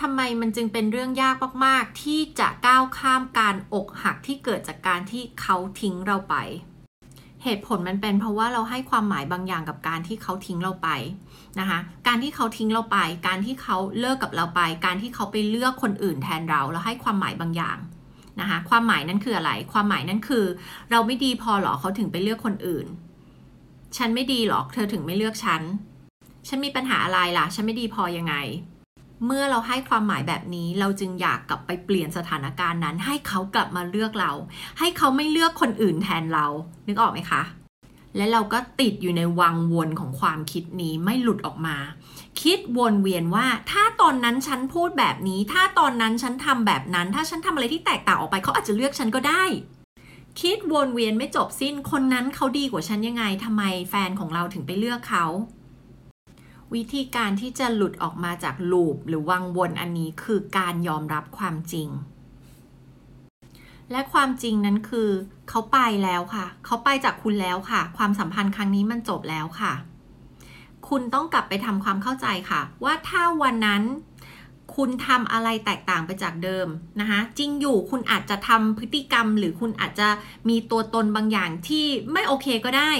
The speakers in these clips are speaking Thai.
ทำไมมันจึงเป็นเรื่องยากมาก ๆ ที่จะก้าวข้ามการอกหักที่เกิดจากการที่เขาทิ้งเราไป เหตุผลมันเป็นเพราะว่าเราให้ความหมายบางอย่างกับการที่เขาทิ้งเราไปนะคะ การที่เขาทิ้งเราไป การที่เขาเลิกกับเราไป การที่เขาไปเลือกคนอื่นแทนเราเราให้ความหมายบางอย่างนะคะ ความหมายนั้นคืออะไร ความหมายนั้นคือ เราไม่ดีพอหรอเขาถึงไปเลือกคนอื่น ฉันไม่ดีหรอกเธอถึงไม่เลือกฉัน ฉันมีปัญหาอะไรล่ะ ฉันไม่ดีพอยังไง เมื่อเราให้ความหมายแบบนี้เราจึงอยากกลับไปเปลี่ยนสถานการณ์นั้น ให้เขากลับมาเลือกเรา ให้เขาไม่เลือกคนอื่นแทนเรา นึกออกไหมคะ และเราก็ติดอยู่ในวังวนของความคิดนี้ไม่หลุดออกมา คิดวนเวียนว่า ถ้าตอนนั้นฉันพูดแบบนี้ ถ้าตอนนั้นฉันทำแบบนั้น ถ้าฉันทำอะไรที่แตกต่างออกไปเขาอาจจะเลือกฉันก็ได้ คิดวนเวียนไม่จบสิ้นคนนั้นเขาดีกว่าฉันยังไงทำไมแฟนของเราถึงไปเลือกเขา วิธีการที่จะหลุดออกมาจากลูปหรือวังวนอันนี้คือการยอมรับความจริง และความจริงนั้นคือ เขาไปแล้วค่ะ เขาไปจากคุณแล้วค่ะ ความสัมพันธ์ครั้งนี้มันจบแล้วค่ะ คุณต้องกลับไปทำความเข้าใจค่ะ ว่าถ้าวันนั้น คุณทำอะไรแตกต่างไปจากเดิมนะคะจริงอยู่คุณอาจจะทำพฤติกรรม หรือคุณอาจจะมีตัวตนบางอย่างที่ไม่โอเคก็ได้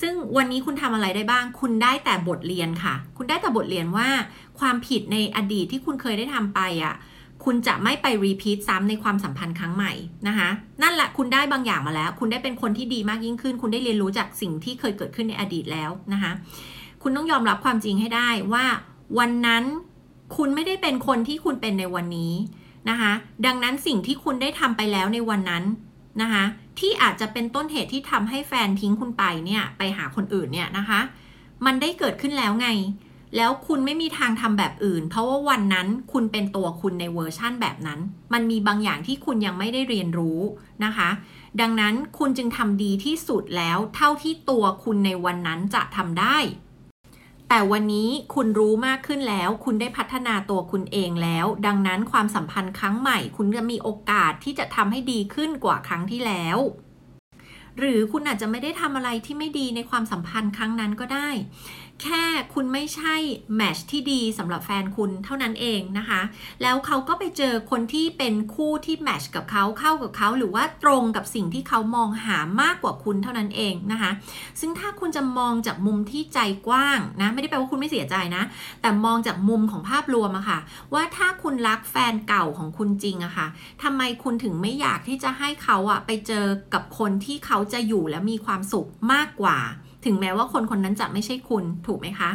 ซึ่งวันนี้คุณทำอะไรได้บ้าง คุณได้แต่บทเรียนค่ะ คุณได้แต่บทเรียนว่า ความผิดในอดีตที่คุณเคยได้ทำไปอะ่ะคุณจะไม่ไปรีพีทซ้ำในความสัมพันธ์ครั้งใหม่นะคะนั่นแหละคุณได้บางอย่างมาแล้ว คุณได้เป็นคนที่ดีมากยิ่งขึ้น คุณได้เรียนรู้จากสิ่งที่เคยเกิดขึ้นในอดีตแล้วนะคะคุณต้องยอมรับความจริงให้ได้ว่าวันนั้น คุณไม่ได้เป็นคนที่คุณเป็นในวันนี้นะคะ ดังนั้นสิ่งที่คุณได้ทำไปแล้วในวันนั้นนะคะ ที่อาจจะเป็นต้นเหตุที่ทำให้แฟนทิ้งคุณไปเนี่ยไปหาคนอื่นเนี่ยนะคะ มันได้เกิดขึ้นแล้วไง แล้วคุณไม่มีทางทำแบบอื่น เพราะว่าวันนั้นคุณเป็นตัวคุณในเวอร์ชั่นแบบนั้น มันมีบางอย่างที่คุณยังไม่ได้เรียนรู้นะคะ ดังนั้นคุณจึงทำดีที่สุดแล้ว เท่าที่ตัวคุณในวันนั้นจะทำได้ แต่วันนี้คุณรู้มากขึ้นแล้ว คุณได้พัฒนาตัวคุณเองแล้ว ดังนั้นความสัมพันธ์ครั้งใหม่ คุณจะมีโอกาสที่จะทำให้ดีขึ้นกว่าครั้งที่แล้ว หรือคุณอาจจะไม่ได้ทำอะไรที่ไม่ดีในความสัมพันธ์ครั้งนั้นก็ได้ แค่คุณไม่ใช่แมชที่ดีสำหรับแฟนคุณเท่านั้นเองนะคะ แล้วเขาก็ไปเจอคนที่เป็นคู่ที่แมชกับเขาเข้ากับเขาหรือว่าตรงกับสิ่งที่เขามองหามากกว่าคุณเท่านั้นเองนะคะ ซึ่งถ้าคุณจะมองจากมุมที่ใจกว้างนะไม่ได้แปลว่าคุณไม่เสียใจนะ แต่มองจากมุมของภาพรวมอะค่ะ ว่าถ้าคุณรักแฟนเก่าของคุณจริงอะค่ะทำไมคุณถึงไม่อยากที่จะให้เขาอะไปเจอกับคนที่เขาจะอยู่และมีความสุขมากกว่า ถึงแม้ว่าคนคนนั้นจะไม่ใช่คุณถูกไหมคะ